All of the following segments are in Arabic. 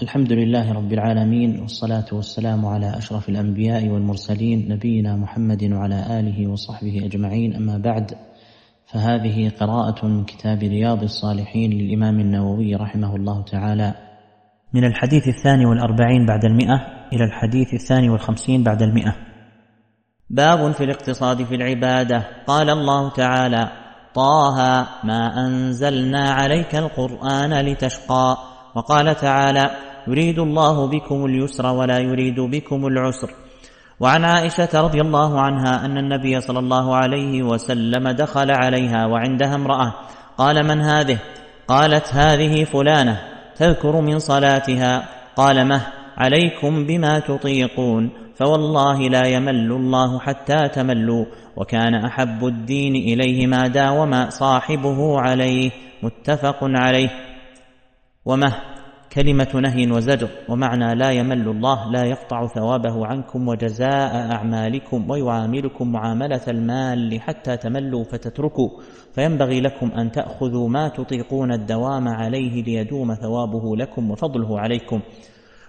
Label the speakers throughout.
Speaker 1: الحمد لله رب العالمين والصلاة والسلام على أشرف الأنبياء والمرسلين نبينا محمد وعلى آله وصحبه أجمعين. أما بعد فهذه قراءة من كتاب رياض الصالحين للإمام النووي رحمه الله تعالى.
Speaker 2: من الحديث الثاني والأربعين بعد المئة إلى الحديث الثاني والخمسين بعد المئة.
Speaker 3: باب في الاقتصاد في العبادة. قال الله تعالى طه ما أنزلنا عليك القرآن لتشقى. وقال تعالى يريد الله بكم اليسر ولا يريد بكم العسر. وعن عائشة رضي الله عنها أن النبي صلى الله عليه وسلم دخل عليها وعندها امرأة. قال من هذه؟ قالت هذه فلانة تذكر من صلاتها. قال مه عليكم بما تطيقون فوالله لا يمل الله حتى تملوا وكان أحب الدين إليه ما داوم صاحبه عليه. متفق عليه. ومه كلمة نهي وزجر ومعنى لا يمل الله لا يقطع ثوابه عنكم وجزاء أعمالكم ويعاملكم معاملة المال حتى تملوا فتتركوا فينبغي لكم أن تأخذوا ما تطيقون الدوام عليه ليدوم ثوابه لكم وفضله عليكم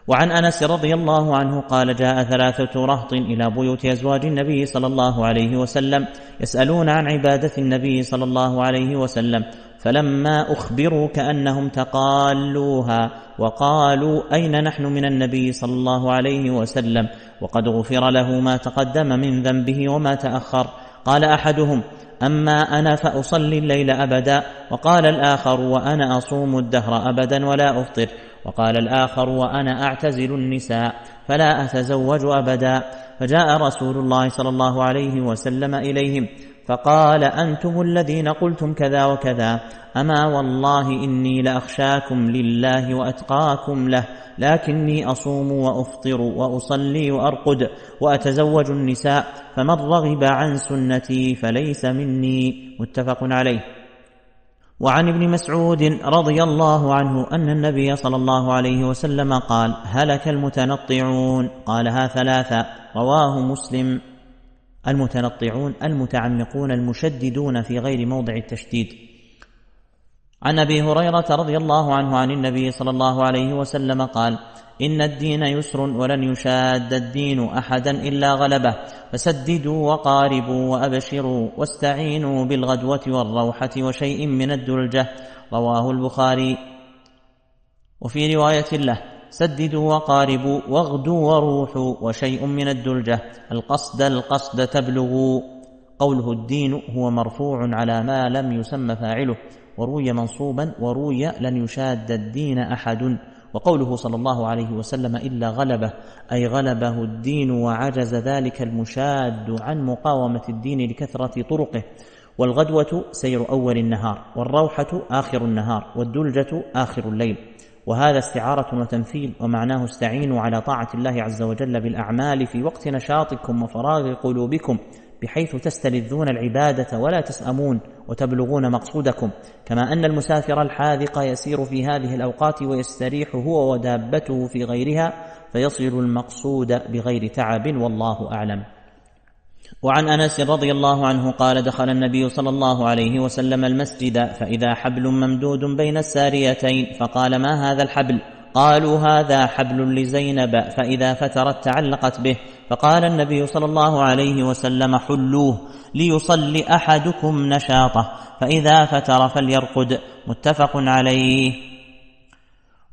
Speaker 3: وعن أنس رضي الله عنه قال جاء ثلاثة رهط إلى بيوت أزواج النبي صلى الله عليه وسلم يسألون عن عبادة النبي صلى الله عليه وسلم فلما أخبروا كأنهم تقالوها وقالوا أين نحن من النبي صلى الله عليه وسلم؟ وقد غفر له ما تقدم من ذنبه وما تأخر. قال أحدهم أما أنا فأصلي الليل أبدا. وقال الآخر وأنا أصوم الدهر أبدا ولا أفطر. وقال الآخر وأنا أعتزل النساء فلا أتزوج أبدا. فجاء رسول الله صلى الله عليه وسلم إليهم فقال أنتم الذين قلتم كذا وكذا. أما والله إني لأخشاكم لله وأتقاكم له لكني أصوم وأفطر وأصلي وأرقد وأتزوج النساء فمن رغب عن سنتي فليس مني. متفق عليه. وعن ابن مسعود رضي الله عنه أن النبي صلى الله عليه وسلم قال هلك المتنطعون قالها ثلاثا رواه مسلم المتنطعون المتعمقون المشددون في غير موضع التشديد. عن أبي هريرة رضي الله عنه عن النبي صلى الله عليه وسلم قال إن الدين يسر ولن يشاد الدين أحدا إلا غلبه. فسددوا وقاربوا وأبشروا واستعينوا بالغدوة والروحة وشيء من الدلجة. رواه البخاري. وفي رواية له سددوا وقاربوا واغدوا وروحوا وشيء من الدلجة. القصد القصد تبلغوا. قوله الدين هو مرفوع على ما لم يسم فاعله. وروي منصوبا وروي لن يشاد الدين أحد. وقوله صلى الله عليه وسلم إلا غلبه أي غلبه الدين وعجز ذلك المشاد عن مقاومة الدين لكثرة طرقه. والغدوة سير أول النهار والروحة آخر النهار والدلجة آخر الليل. وهذا استعارة وتمثيل ومعناه استعينوا على طاعة الله عز وجل بالأعمال في وقت نشاطكم وفراغ قلوبكم. بحيث تستلذون العبادة ولا تسأمون وتبلغون مقصودكم. كما أن المسافر الحاذق يسير في هذه الأوقات ويستريح هو ودابته في غيرها فيصل المقصود بغير تعب والله أعلم. وعن أنس رضي الله عنه قال دخل النبي صلى الله عليه وسلم المسجد فإذا حبل ممدود بين الساريتين فقال ما هذا الحبل؟ قالوا هذا حبل لزينب فإذا فترت تعلقت به فقال النبي صلى الله عليه وسلم حلوة ليصلي أحدكم نشاطه فإذا فتر فليرقد متفق عليه.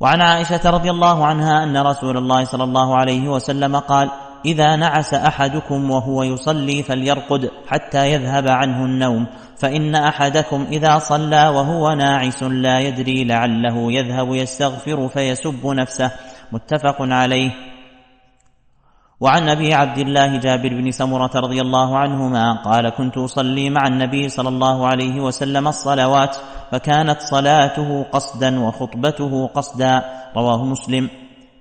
Speaker 3: وعن عائشة رضي الله عنها أن رسول الله صلى الله عليه وسلم قال إذا نعس أحدكم وهو يصلي فليرقد حتى يذهب عنه النوم فإن أحدكم إذا صلى وهو ناعس لا يدري لعله يذهب يستغفر فيسب نفسه. متفق عليه. وعن أبي عبد الله جابر بن سمرة رضي الله عنهما قال كنت أصلي مع النبي صلى الله عليه وسلم الصلوات فكانت صلاته قصدا وخطبته قصدا. رواه مسلم.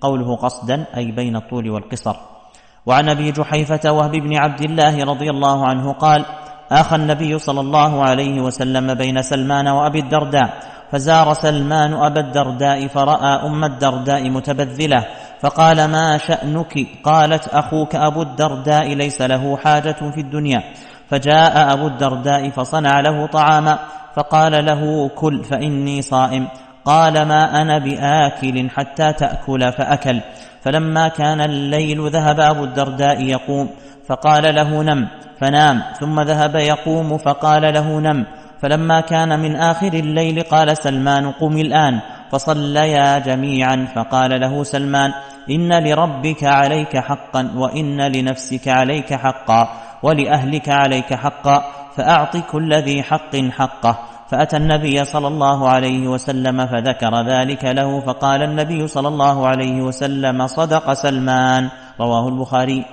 Speaker 3: قوله قصدا أي بين الطول والقصر. وعن أبي جحيفة وهب بن عبد الله رضي الله عنه قال آخى النبي صلى الله عليه وسلم بين سلمان وأبي الدرداء فزار سلمان أبا الدرداء فراى أم الدرداء متبذلة فقال ما شانك قالت أخوك أبو الدرداء ليس له حاجة في الدنيا. فجاء أبو الدرداء فصنع له طعاما فقال له كل فإني صائم. قال ما أنا بآكل حتى تأكل فأكل. فلما كان الليل ذهب أبو الدرداء يقوم فقال له نم فنام. ثم ذهب يقوم فقال له نم. فلما كان من آخر الليل قال سلمان قم الآن. فصليا جميعا فقال له سلمان إن لربك عليك حقا وإن لنفسك عليك حقا ولأهلك عليك حقا فأعط كل ذي حق حقه. فأتى النبي صلى الله عليه وسلم فذكر ذلك له فقال النبي صلى الله عليه وسلم صدق سلمان رواه البخاري.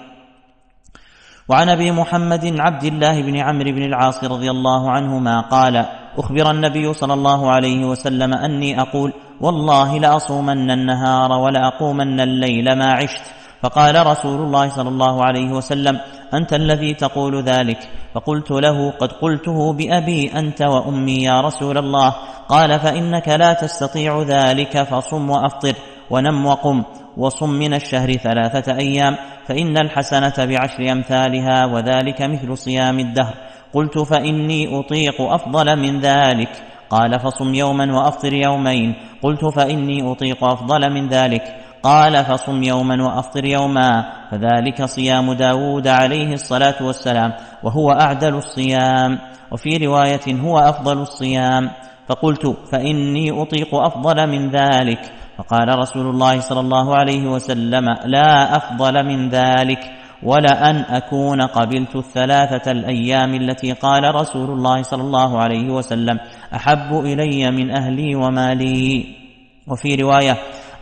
Speaker 3: وعن أبي محمد عبد الله بن عمرو بن العاص رضي الله عنهما قال أخبر النبي صلى الله عليه وسلم أني أقول والله لأصومن النهار ولأقومن الليل ما عشت. فقال رسول الله صلى الله عليه وسلم أنت الذي تقول ذلك. فقلت له قد قلته بأبي أنت وأمي يا رسول الله. قال فإنك لا تستطيع ذلك فصم وأفطر ونم وقم وصم من الشهر ثلاثة أيام فإن الحسنة بعشر أمثالها وذلك مثل صيام الدهر. قلت فإني أطيق أفضل من ذلك. قال فصم يوما وأفطر يومين. قلت فإني أطيق أفضل من ذلك. قال فصم يوما وأفطر يوما فذلك صيام داود عليه الصلاة والسلام وهو أعدل الصيام وفي رواية هو أفضل الصيام فقلت فإني أطيق أفضل من ذلك فقال رسول الله صلى الله عليه وسلم لا أفضل من ذلك ولأن أكون قبلت الثلاثة الأيام التي قال رسول الله صلى الله عليه وسلم أحب إلي من أهلي ومالي وفي رواية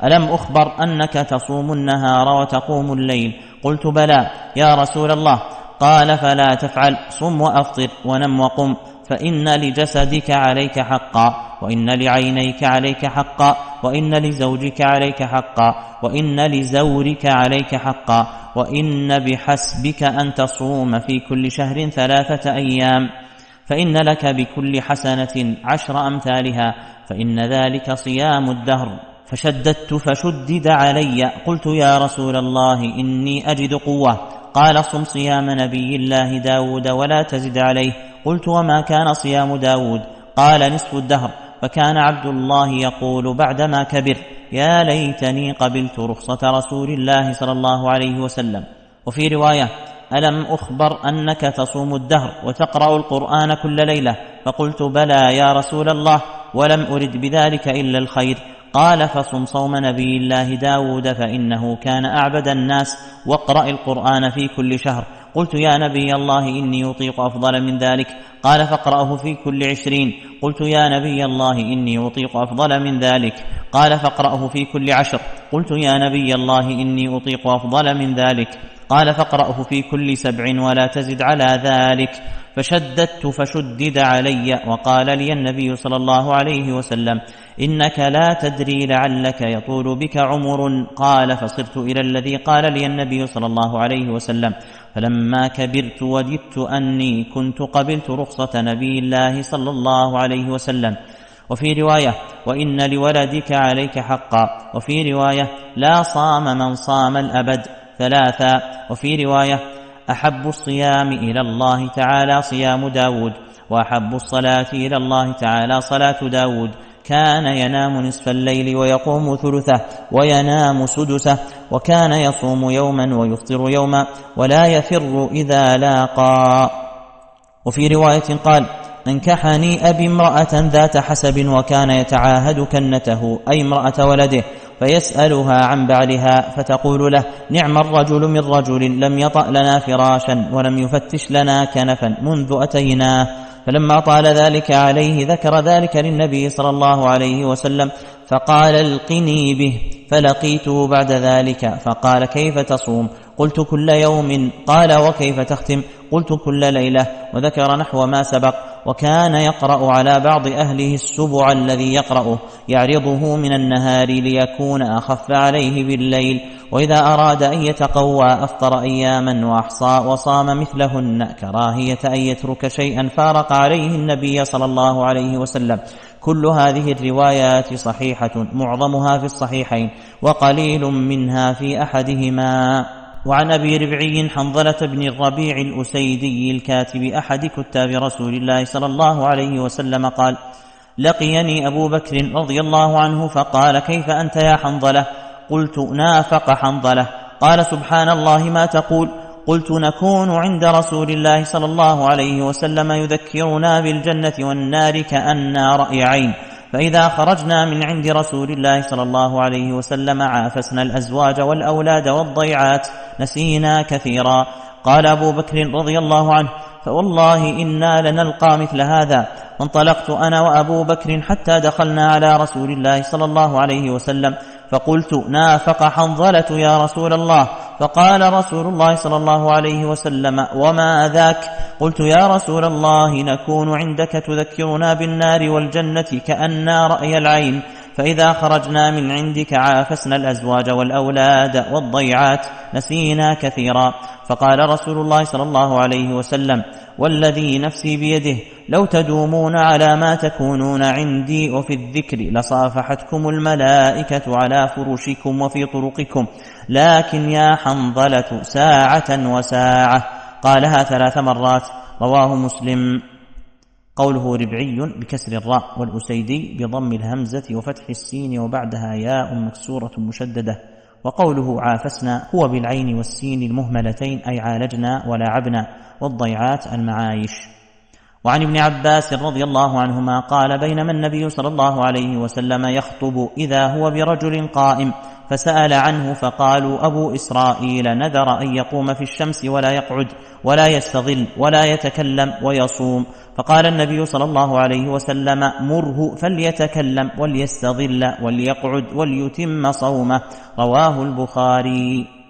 Speaker 3: ألم أخبر أنك تصوم النهار وتقوم الليل؟ قلت بلى. يا رسول الله. قال فلا تفعل. صم وأفطر ونم وقم. فإن لجسدك عليك حقا. وإن لعينيك عليك حقا. وإن لزوجك عليك حقا. وإن لزورك عليك حقا. وإن بحسبك أن تصوم في كل شهر ثلاثة أيام. فإن لك بكل حسنة عشر أمثالها. فإن ذلك صيام الدهر. فشددت فشدد علي. قلت يا رسول الله إني أجد قوة. قال صم صيام نبي الله داود ولا تزد عليه. قلت وما كان صيام داود؟ قال نصف الدهر. فكان عبد الله يقول بعدما كبر يا ليتني قبلت رخصة رسول الله صلى الله عليه وسلم. وفي رواية ألم أخبر أنك تصوم الدهر وتقرأ القرآن كل ليلة؟ فقلت بلى يا رسول الله ولم أرد بذلك إلا الخير. قال فصم صوم نبي الله داود فإنه كان أعبد الناس واقرأ القرآن في كل شهر. قلت يا نبي الله إني أطيق أفضل من ذلك. قال فاقرأه في كل عشرين. قلت يا نبي الله إني أطيق أفضل من ذلك. قال فاقرأه في كل عشر. قلت يا نبي الله إني أطيق أفضل من ذلك. قال فاقرأه في كل سبع ولا تزد على ذلك. فشددت فشدد علي وقال لي النبي صلى الله عليه وسلم إنك لا تدري لعلك يطول بك عمر قال فصرت إلى الذي قال لي النبي صلى الله عليه وسلم فلما كبرت وددت أني كنت قبلت رخصة نبي الله صلى الله عليه وسلم وفي رواية وإن لولدك عليك حقا وفي رواية لا صام من صام الأبد ثلاثا وفي رواية أحب الصيام إلى الله تعالى صيام داود وأحب الصلاة إلى الله تعالى صلاة داود. كان ينام نصف الليل ويقوم ثلثه وينام سدسه وكان يصوم يوما ويفطر يوما ولا يفر إذا لاقى. وفي رواية قال انكحني أبي امرأة ذات حسب وكان يتعاهد كنته أي امرأة ولده. فيسألها عن بعلها فتقول له نعم الرجل من رجل لم يطأ لنا فراشا ولم يفتش لنا كنفا منذ اتيناه فلما طال ذلك عليه ذكر ذلك للنبي صلى الله عليه وسلم فقال القني به فلقيته بعد ذلك. فقال كيف تصوم؟ قلت كل يوم. قال وكيف تختم؟ قلت كل ليلة. وذكر نحو ما سبق. وكان يقرأ على بعض أهله السبع الذي يقرأه يعرضه من النهار ليكون أخف عليه بالليل وإذا أراد أن يتقوى أفطر أياما وأحصى وصام مثلهن كراهية أن يترك شيئا فارق عليه النبي صلى الله عليه وسلم. كل هذه الروايات صحيحة معظمها في الصحيحين وقليل منها في أحدهما. وعن أبي ربعي حنظلة بن الربيع الأسيدي الكاتب أحد كتاب رسول الله صلى الله عليه وسلم قال لقيني أبو بكر رضي الله عنه فقال كيف أنت يا حنظلة؟ قلت نافق حنظلة. قال سبحان الله ما تقول. قلت نكون عند رسول الله صلى الله عليه وسلم يذكرنا بالجنة والنار كأنا رأي عين. فإذا خرجنا من عند رسول الله صلى الله عليه وسلم عافسنا الأزواج والأولاد والضيعات نسينا كثيرا. قال أبو بكر رضي الله عنه فوالله إنا لنلقى مثل هذا. فانطلقت أنا وأبو بكر حتى دخلنا على رسول الله صلى الله عليه وسلم فقلت نافق حنظلة يا رسول الله. فقال رسول الله صلى الله عليه وسلم وما ذاك؟ قلت يا رسول الله نكون عندك تذكرنا بالنار والجنة كأنا رأي العين. فإذا خرجنا من عندك عافسنا الأزواج والأولاد والضيعات نسينا كثيرا. فقال رسول الله صلى الله عليه وسلم والذي نفسي بيده لو تدومون على ما تكونون عندي وفي الذكر لصافحتكم الملائكة على فرشكم وفي طرقكم لكن يا حنظلة ساعة وساعة. قالها ثلاث مرات رواه مسلم. قوله ربعي بكسر الراء والأسيدي بضم الهمزة وفتح السين وبعدها ياء مكسورة مشددة. وقوله عافسنا هو بالعين والسين المهملتين أي عالجنا ولعبنا والضيعات المعايش. وعن ابن عباس رضي الله عنهما قال بينما النبي صلى الله عليه وسلم يخطب إذا هو برجل قائم فسأل عنه فقالوا أبو إسرائيل نذر أن يقوم في الشمس ولا يقعد ولا يستظل ولا يتكلم ويصوم. فقال النبي صلى الله عليه وسلم مره فليتكلم وليستظل وليقعد وليتم صومه. رواه البخاري.